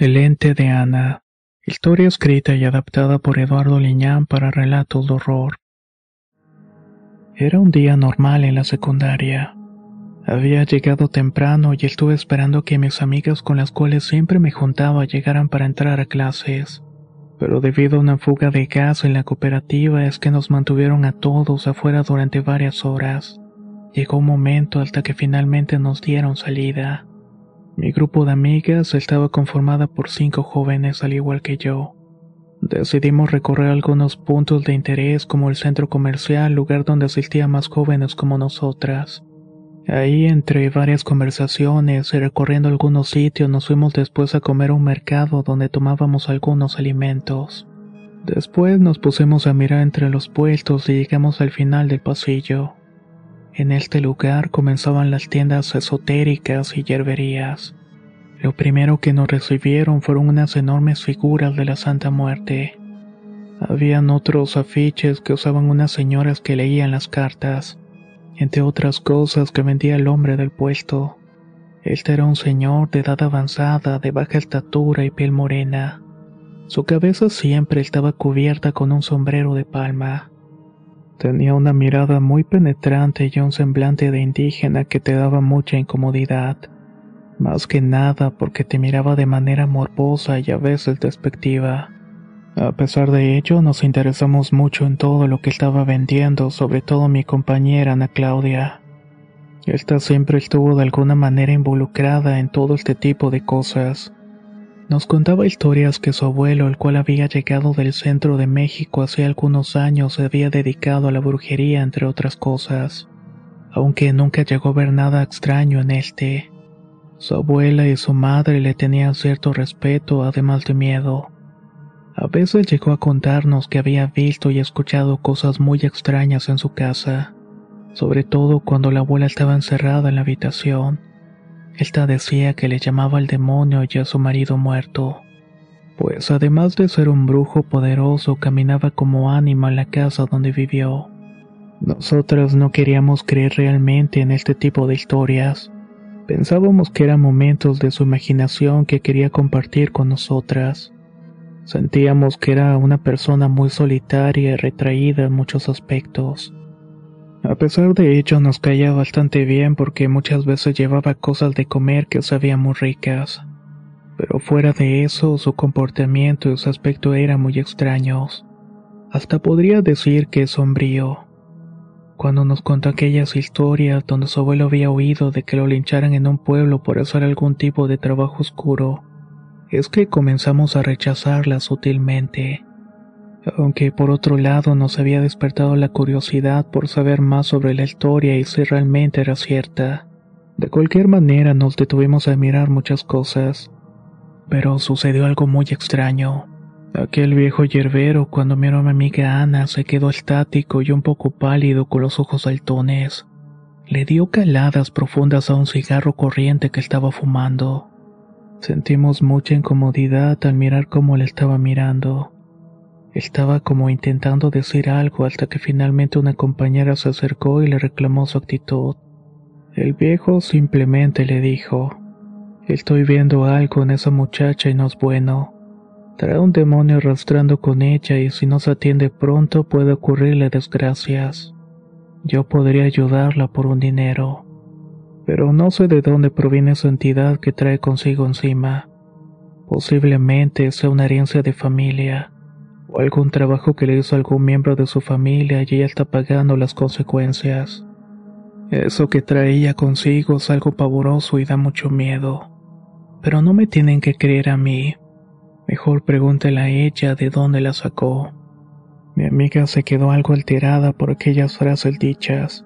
El ente de Ana. Historia escrita y adaptada por Eduardo Liñán para relatos de horror. Era un día normal en la secundaria. Había llegado temprano y estuve esperando que mis amigas con las cuales siempre me juntaba llegaran para entrar a clases. Pero debido a una fuga de gas en la cooperativa es que nos mantuvieron a todos afuera durante varias horas. Llegó un momento hasta que finalmente nos dieron salida. Mi grupo de amigas estaba conformada por cinco jóvenes al igual que yo. Decidimos recorrer algunos puntos de interés como el centro comercial, lugar donde asistían más jóvenes como nosotras. Ahí, entre varias conversaciones y recorriendo algunos sitios, nos fuimos después a comer a un mercado donde tomábamos algunos alimentos. Después nos pusimos a mirar entre los puestos y llegamos al final del pasillo. En este lugar comenzaban las tiendas esotéricas y hierberías. Lo primero que nos recibieron fueron unas enormes figuras de la Santa Muerte. Habían otros afiches que usaban unas señoras que leían las cartas, entre otras cosas que vendía el hombre del puesto. Este era un señor de edad avanzada, de baja estatura y piel morena. Su cabeza siempre estaba cubierta con un sombrero de palma. Tenía una mirada muy penetrante y un semblante de indígena que te daba mucha incomodidad. Más que nada porque te miraba de manera morbosa y a veces despectiva. A pesar de ello, nos interesamos mucho en todo lo que estaba vendiendo, sobre todo mi compañera Ana Claudia. Esta siempre estuvo de alguna manera involucrada en todo este tipo de cosas. Nos contaba historias que su abuelo, el cual había llegado del centro de México hace algunos años, se había dedicado a la brujería, entre otras cosas, aunque nunca llegó a ver nada extraño en este. Su abuela y su madre le tenían cierto respeto, además de miedo. A veces llegó a contarnos que había visto y escuchado cosas muy extrañas en su casa, sobre todo cuando la abuela estaba encerrada en la habitación esta decía que le llamaba al demonio y a su marido muerto, pues además de ser un brujo poderoso caminaba como ánima en la casa donde vivió. Nosotras no queríamos creer realmente en este tipo de historias. Pensábamos que eran momentos de su imaginación que quería compartir con nosotras. Sentíamos que era una persona muy solitaria y retraída en muchos aspectos. A pesar de ello nos caía bastante bien porque muchas veces llevaba cosas de comer que sabían muy ricas. Pero fuera de eso, su comportamiento y su aspecto eran muy extraños. Hasta podría decir que es sombrío. Cuando nos contó aquellas historias donde su abuelo había oído de que lo lincharan en un pueblo por hacer algún tipo de trabajo oscuro, es que comenzamos a rechazarla sutilmente aunque por otro lado nos había despertado la curiosidad por saber más sobre la historia y si realmente era cierta. De cualquier manera nos detuvimos a mirar muchas cosas. Pero sucedió algo muy extraño. Aquel viejo yerbero cuando miró a mi amiga Ana se quedó estático y un poco pálido con los ojos saltones. Le dio caladas profundas a un cigarro corriente que estaba fumando. Sentimos mucha incomodidad al mirar cómo le estaba mirando. Estaba como intentando decir algo hasta que finalmente una compañera se acercó y le reclamó su actitud. El viejo simplemente le dijo, Estoy viendo algo en esa muchacha y no es bueno. Trae un demonio arrastrando con ella y si no se atiende pronto puede ocurrirle desgracias. Yo podría ayudarla por un dinero, pero no sé de dónde proviene esa entidad que trae consigo encima. Posiblemente sea una herencia de familia algún trabajo que le hizo algún miembro de su familia y ella está pagando las consecuencias. Eso que traía consigo es algo pavoroso y da mucho miedo. pero no me tienen que creer a mí. Mejor pregúntele a ella de dónde la sacó. Mi amiga se quedó algo alterada por aquellas frases dichas.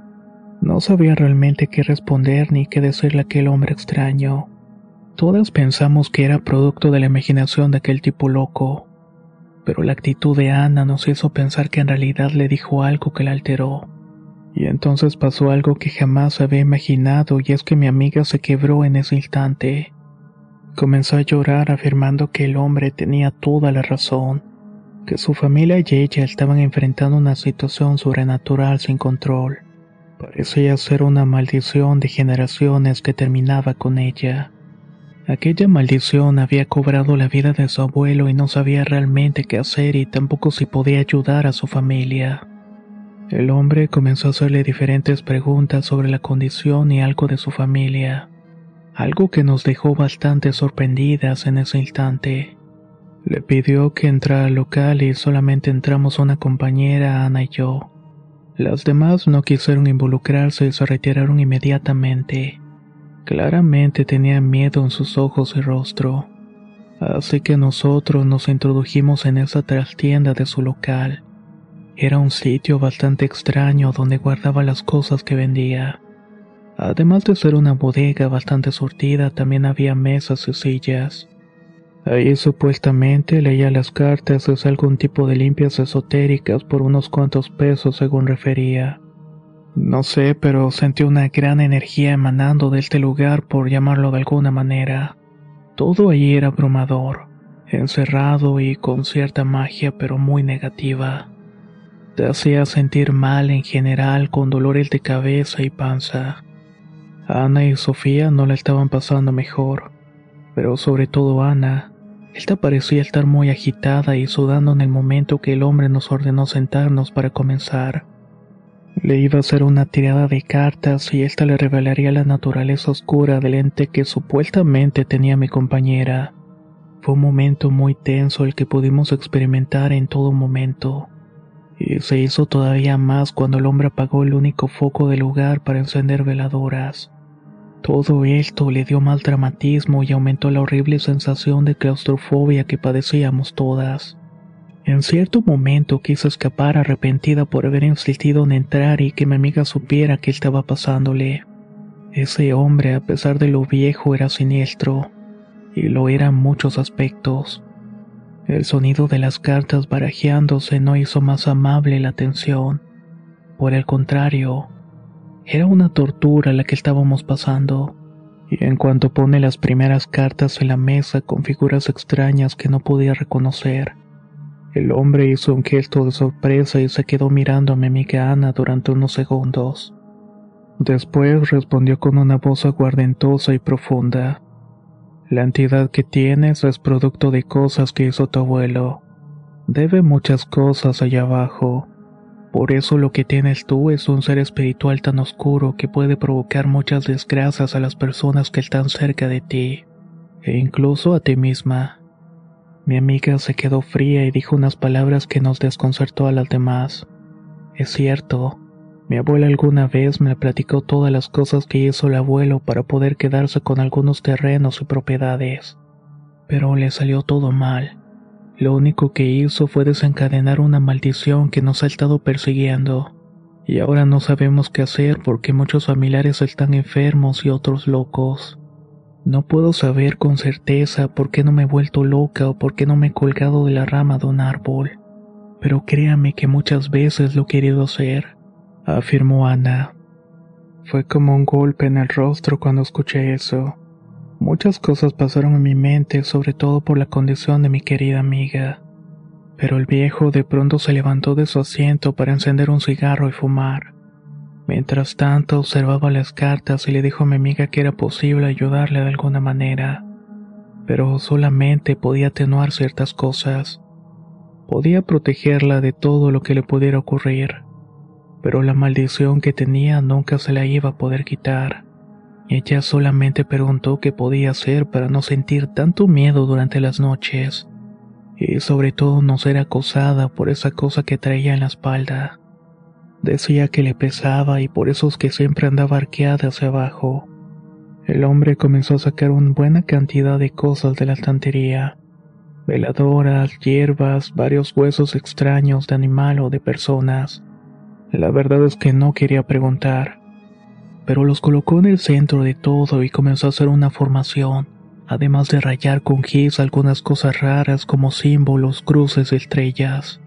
No sabía realmente qué responder ni qué decirle a aquel hombre extraño. Todas pensamos que era producto de la imaginación de aquel tipo loco, pero la actitud de Ana nos hizo pensar que en realidad le dijo algo que la alteró. Y entonces pasó algo que jamás había imaginado y es que mi amiga se quebró en ese instante. Comenzó a llorar afirmando que el hombre tenía toda la razón, que su familia y ella estaban enfrentando una situación sobrenatural sin control. Parecía ser una maldición de generaciones que terminaba con ella. Aquella maldición había cobrado la vida de su abuelo y no sabía realmente qué hacer y tampoco si podía ayudar a su familia. El hombre comenzó a hacerle diferentes preguntas sobre la condición y algo de su familia, algo que nos dejó bastante sorprendidas en ese instante. Le pidió que entrara al local y solamente entramos una compañera, Ana y yo. Las demás no quisieron involucrarse y se retiraron inmediatamente. Claramente tenía miedo en sus ojos y rostro. Así que nosotros nos introdujimos en esa trastienda de su local. Era un sitio bastante extraño donde guardaba las cosas que vendía. Además de ser una bodega bastante surtida, también había mesas y sillas. Ahí supuestamente leía las cartas o algún tipo de limpias esotéricas por unos cuantos pesos según refería. No sé, pero sentí una gran energía emanando de este lugar, por llamarlo de alguna manera. Todo allí era abrumador, encerrado y con cierta magia, pero muy negativa. Te hacía sentir mal en general, con dolores de cabeza y panza. Ana y Sofía no la estaban pasando mejor, pero sobre todo Ana. Esta parecía estar muy agitada y sudando en el momento que el hombre nos ordenó sentarnos para comenzar. Le iba a hacer una tirada de cartas y esta le revelaría la naturaleza oscura del ente que supuestamente tenía mi compañera. Fue un momento muy tenso el que pudimos experimentar en todo momento. Y se hizo todavía más cuando el hombre apagó el único foco del lugar para encender veladoras. Todo esto le dio más dramatismo y aumentó la horrible sensación de claustrofobia que padecíamos todas. En cierto momento quise escapar arrepentida por haber insistido en entrar y que mi amiga supiera qué estaba pasándole. Ese hombre, a pesar de lo viejo, era siniestro, y lo era en muchos aspectos. El sonido de las cartas barajeándose no hizo más amable la atención. Por el contrario, era una tortura la que estábamos pasando. Y en cuanto pone las primeras cartas en la mesa con figuras extrañas que no podía reconocer, el hombre hizo un gesto de sorpresa y se quedó mirando a mi amiga Ana durante unos segundos. Después respondió con una voz aguardentosa y profunda. La entidad que tienes es producto de cosas que hizo tu abuelo. Debe muchas cosas allá abajo. Por eso lo que tienes tú es un ser espiritual tan oscuro que puede provocar muchas desgracias a las personas que están cerca de ti, e incluso a ti misma. Mi amiga se quedó fría y dijo unas palabras que nos desconcertó a las demás. Es cierto, mi abuela alguna vez me platicó todas las cosas que hizo el abuelo para poder quedarse con algunos terrenos y propiedades. Pero le salió todo mal. Lo único que hizo fue desencadenar una maldición que nos ha estado persiguiendo. Y ahora no sabemos qué hacer porque muchos familiares están enfermos y otros locos. No puedo saber con certeza por qué no me he vuelto loca o por qué no me he colgado de la rama de un árbol. Pero créame que muchas veces lo he querido hacer, afirmó Ana. Fue como un golpe en el rostro cuando escuché eso. Muchas cosas pasaron en mi mente, sobre todo por la condición de mi querida amiga. Pero el viejo de pronto se levantó de su asiento para encender un cigarro y fumar. Mientras tanto observaba las cartas y le dijo a mi amiga que era posible ayudarle de alguna manera, pero solamente podía atenuar ciertas cosas. Podía protegerla de todo lo que le pudiera ocurrir, pero la maldición que tenía nunca se la iba a poder quitar. Ella solamente preguntó qué podía hacer para no sentir tanto miedo durante las noches, y sobre todo no ser acosada por esa cosa que traía en la espalda. Decía que le pesaba y por eso es que siempre andaba arqueada hacia abajo. El hombre comenzó a sacar una buena cantidad de cosas de la estantería. Veladoras, hierbas, varios huesos extraños de animal o de personas. La verdad es que no quería preguntar. Pero los colocó en el centro de todo y comenzó a hacer una formación, además de rayar con gis algunas cosas raras como símbolos, cruces estrellas.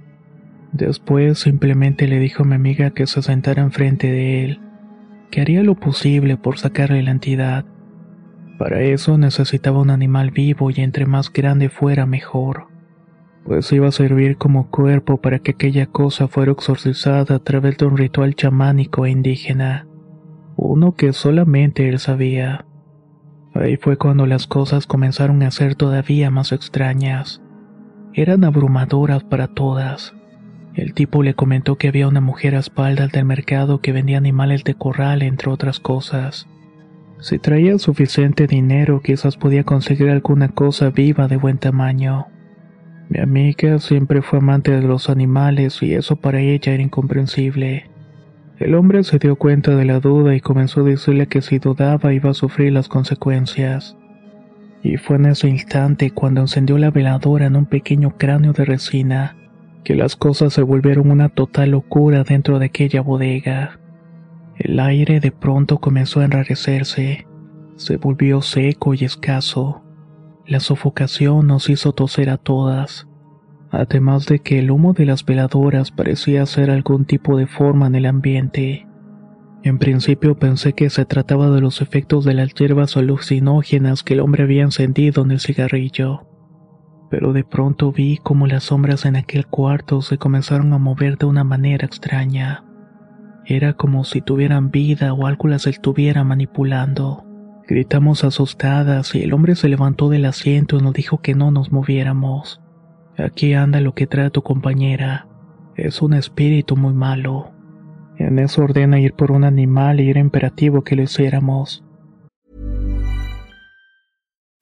Después simplemente le dijo a mi amiga que se sentara enfrente de él, que haría lo posible por sacarle la entidad. Para eso necesitaba un animal vivo y entre más grande fuera mejor, pues iba a servir como cuerpo para que aquella cosa fuera exorcizada a través de un ritual chamánico e indígena, uno que solamente él sabía. Ahí fue cuando las cosas comenzaron a ser todavía más extrañas. Eran abrumadoras para todas. El tipo le comentó que había una mujer a espaldas del mercado que vendía animales de corral, entre otras cosas. Si traía suficiente dinero, quizás podía conseguir alguna cosa viva de buen tamaño. Mi amiga siempre fue amante de los animales y eso para ella era incomprensible. El hombre se dio cuenta de la duda y comenzó a decirle que si dudaba iba a sufrir las consecuencias. Y fue en ese instante cuando encendió la veladora en un pequeño cráneo de resina que las cosas se volvieron una total locura dentro de aquella bodega. El aire de pronto comenzó a enrarecerse, se volvió seco y escaso. La sofocación nos hizo toser a todas, además de que el humo de las veladoras parecía hacer algún tipo de forma en el ambiente. En principio pensé que se trataba de los efectos de las hierbas alucinógenas que el hombre había encendido en el cigarrillo pero de pronto vi como las sombras en aquel cuarto se comenzaron a mover de una manera extraña. Era como si tuvieran vida o algo las estuviera manipulando. Gritamos asustadas y el hombre se levantó del asiento y nos dijo que no nos moviéramos. Aquí anda lo que trae tu compañera. Es un espíritu muy malo. En eso ordena ir por un animal y era imperativo que lo hiciéramos.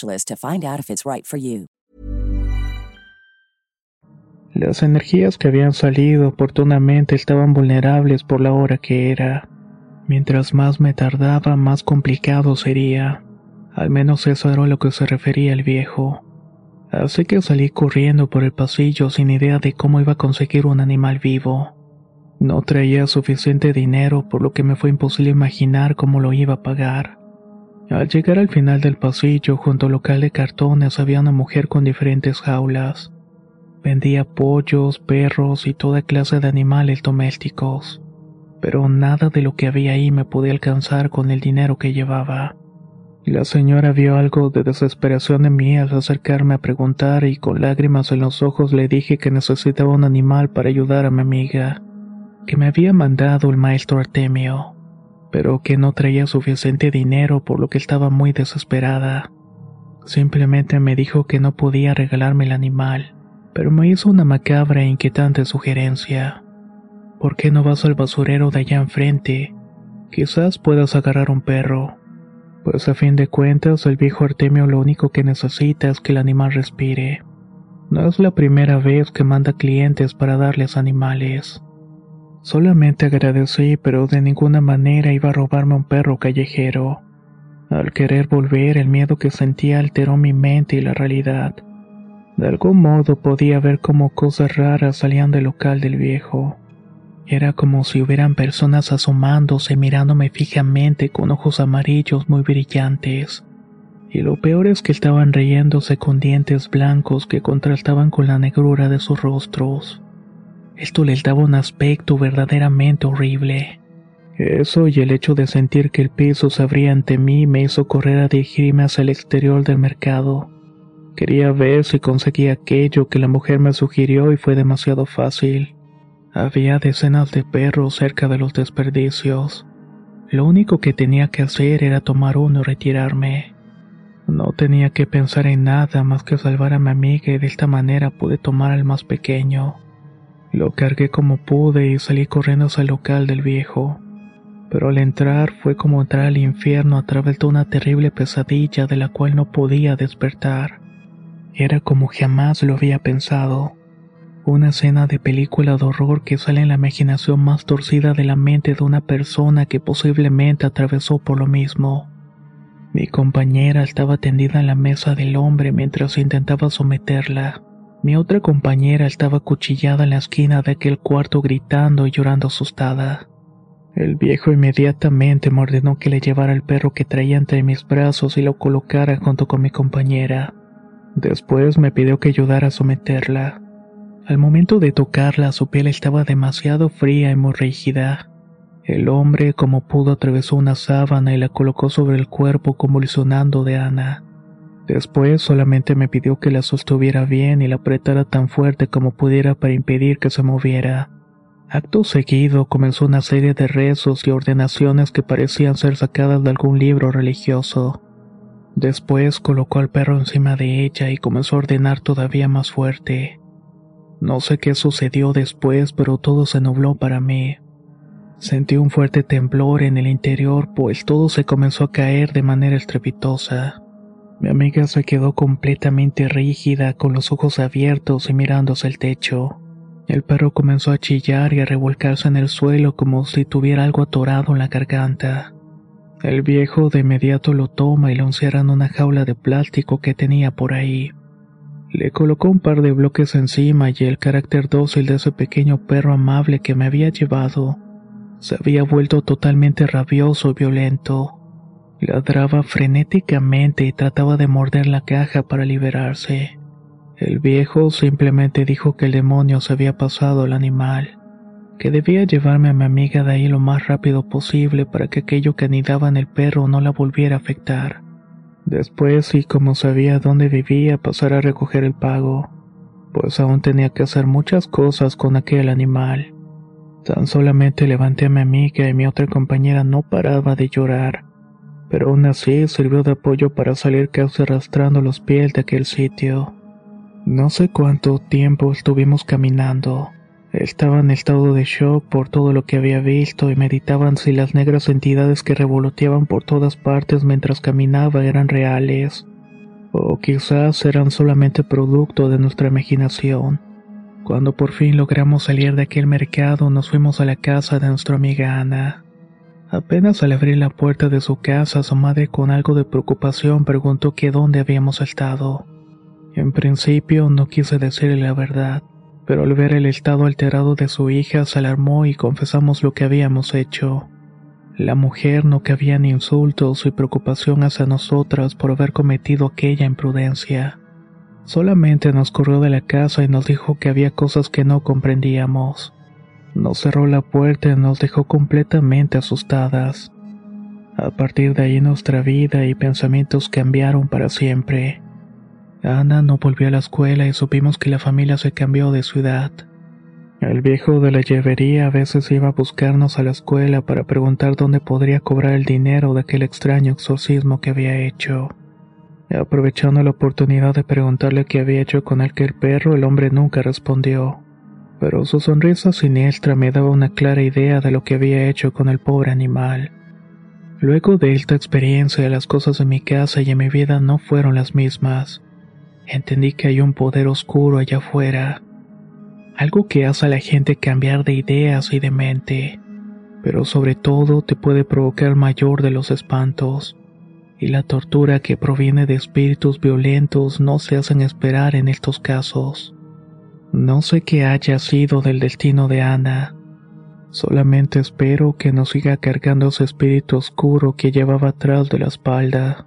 to find out if it's right for you. Las energías que habían salido oportunamente estaban vulnerables por la hora que era. Mientras más me tardaba, más complicado sería. Al menos eso era lo que se refería el viejo. Así que salí corriendo por el pasillo sin idea de cómo iba a conseguir un animal vivo. No traía suficiente dinero, por lo que me fue imposible imaginar cómo lo iba a pagar. Al llegar al final del pasillo, junto al local de cartones, había una mujer con diferentes jaulas. Vendía pollos, perros y toda clase de animales domésticos. Pero nada de lo que había ahí me podía alcanzar con el dinero que llevaba. La señora vio algo de desesperación en mí al acercarme a preguntar y con lágrimas en los ojos le dije que necesitaba un animal para ayudar a mi amiga, que me había mandado el maestro Artemio pero que no traía suficiente dinero por lo que estaba muy desesperada. Simplemente me dijo que no podía regalarme el animal, pero me hizo una macabra e inquietante sugerencia. ¿Por qué no vas al basurero de allá enfrente? Quizás puedas agarrar un perro. Pues a fin de cuentas, el viejo Artemio lo único que necesita es que el animal respire. No es la primera vez que manda clientes para darles animales. Solamente agradecí, pero de ninguna manera iba a robarme un perro callejero. Al querer volver, el miedo que sentía alteró mi mente y la realidad. De algún modo podía ver cómo cosas raras salían del local del viejo. Era como si hubieran personas asomándose mirándome fijamente con ojos amarillos muy brillantes. Y lo peor es que estaban riéndose con dientes blancos que contrastaban con la negrura de sus rostros. Esto les daba un aspecto verdaderamente horrible. Eso y el hecho de sentir que el piso se abría ante mí me hizo correr a dirigirme hacia el exterior del mercado. Quería ver si conseguía aquello que la mujer me sugirió y fue demasiado fácil. Había decenas de perros cerca de los desperdicios. Lo único que tenía que hacer era tomar uno y retirarme. No tenía que pensar en nada más que salvar a mi amiga y de esta manera pude tomar al más pequeño. Lo cargué como pude y salí corriendo hacia el local del viejo. Pero al entrar fue como entrar al infierno a través de una terrible pesadilla de la cual no podía despertar. Era como jamás lo había pensado. Una escena de película de horror que sale en la imaginación más torcida de la mente de una persona que posiblemente atravesó por lo mismo. Mi compañera estaba tendida en la mesa del hombre mientras intentaba someterla. Mi otra compañera estaba cuchillada en la esquina de aquel cuarto gritando y llorando asustada. El viejo inmediatamente me ordenó que le llevara el perro que traía entre mis brazos y lo colocara junto con mi compañera. Después me pidió que ayudara a someterla. Al momento de tocarla su piel estaba demasiado fría y muy rígida. El hombre como pudo atravesó una sábana y la colocó sobre el cuerpo convulsionando de Ana. Después solamente me pidió que la sostuviera bien y la apretara tan fuerte como pudiera para impedir que se moviera. Acto seguido comenzó una serie de rezos y ordenaciones que parecían ser sacadas de algún libro religioso. Después colocó al perro encima de ella y comenzó a ordenar todavía más fuerte. No sé qué sucedió después, pero todo se nubló para mí. Sentí un fuerte temblor en el interior, pues todo se comenzó a caer de manera estrepitosa. Mi amiga se quedó completamente rígida, con los ojos abiertos y mirándose el techo. El perro comenzó a chillar y a revolcarse en el suelo como si tuviera algo atorado en la garganta. El viejo de inmediato lo toma y lo encierra en una jaula de plástico que tenía por ahí. Le colocó un par de bloques encima y el carácter dócil de ese pequeño perro amable que me había llevado se había vuelto totalmente rabioso y violento. Ladraba frenéticamente y trataba de morder la caja para liberarse. El viejo simplemente dijo que el demonio se había pasado al animal que debía llevarme a mi amiga de ahí lo más rápido posible para que aquello que anidaba en el perro no la volviera a afectar. Después, y como sabía dónde vivía, pasar a recoger el pago, pues aún tenía que hacer muchas cosas con aquel animal. Tan solamente levanté a mi amiga y mi otra compañera no paraba de llorar, pero aún así sirvió de apoyo para salir casi arrastrando los pies de aquel sitio. No sé cuánto tiempo estuvimos caminando. Estaba en estado de shock por todo lo que había visto y meditaban si las negras entidades que revoloteaban por todas partes mientras caminaba eran reales, o quizás eran solamente producto de nuestra imaginación. Cuando por fin logramos salir de aquel mercado, nos fuimos a la casa de nuestra amiga Ana. Apenas al abrir la puerta de su casa, su madre con algo de preocupación preguntó que dónde habíamos estado. En principio no quise decirle la verdad pero al ver el estado alterado de su hija se alarmó y confesamos lo que habíamos hecho. La mujer no cabía ni insultos y preocupación hacia nosotras por haber cometido aquella imprudencia. Solamente nos corrió de la casa y nos dijo que había cosas que no comprendíamos. Nos cerró la puerta y nos dejó completamente asustadas. A partir de ahí nuestra vida y pensamientos cambiaron para siempre. Ana no volvió a la escuela y supimos que la familia se cambió de ciudad. El viejo de la llevería a veces iba a buscarnos a la escuela para preguntar dónde podría cobrar el dinero de aquel extraño exorcismo que había hecho. Aprovechando la oportunidad de preguntarle qué había hecho con aquel perro, el hombre nunca respondió. Pero su sonrisa siniestra me daba una clara idea de lo que había hecho con el pobre animal. Luego de esta experiencia, las cosas en mi casa y en mi vida no fueron las mismas. Entendí que hay un poder oscuro allá afuera, algo que hace a la gente cambiar de ideas y de mente, pero sobre todo te puede provocar mayor de los espantos. Y la tortura que proviene de espíritus violentos no se hacen esperar en estos casos. No sé qué haya sido del destino de Ana. Solamente espero que no siga cargando ese espíritu oscuro que llevaba atrás de la espalda.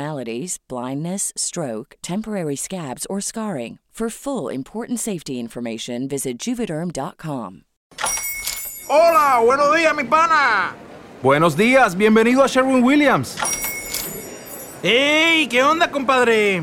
abnormalities, blindness, stroke, temporary scabs, or scarring. For full important safety information, visit juvederm.com. Hola, buenos días, mi pana. Buenos días, bienvenido a Sherwin Williams. ¡Ey! ¿Qué onda, compadre?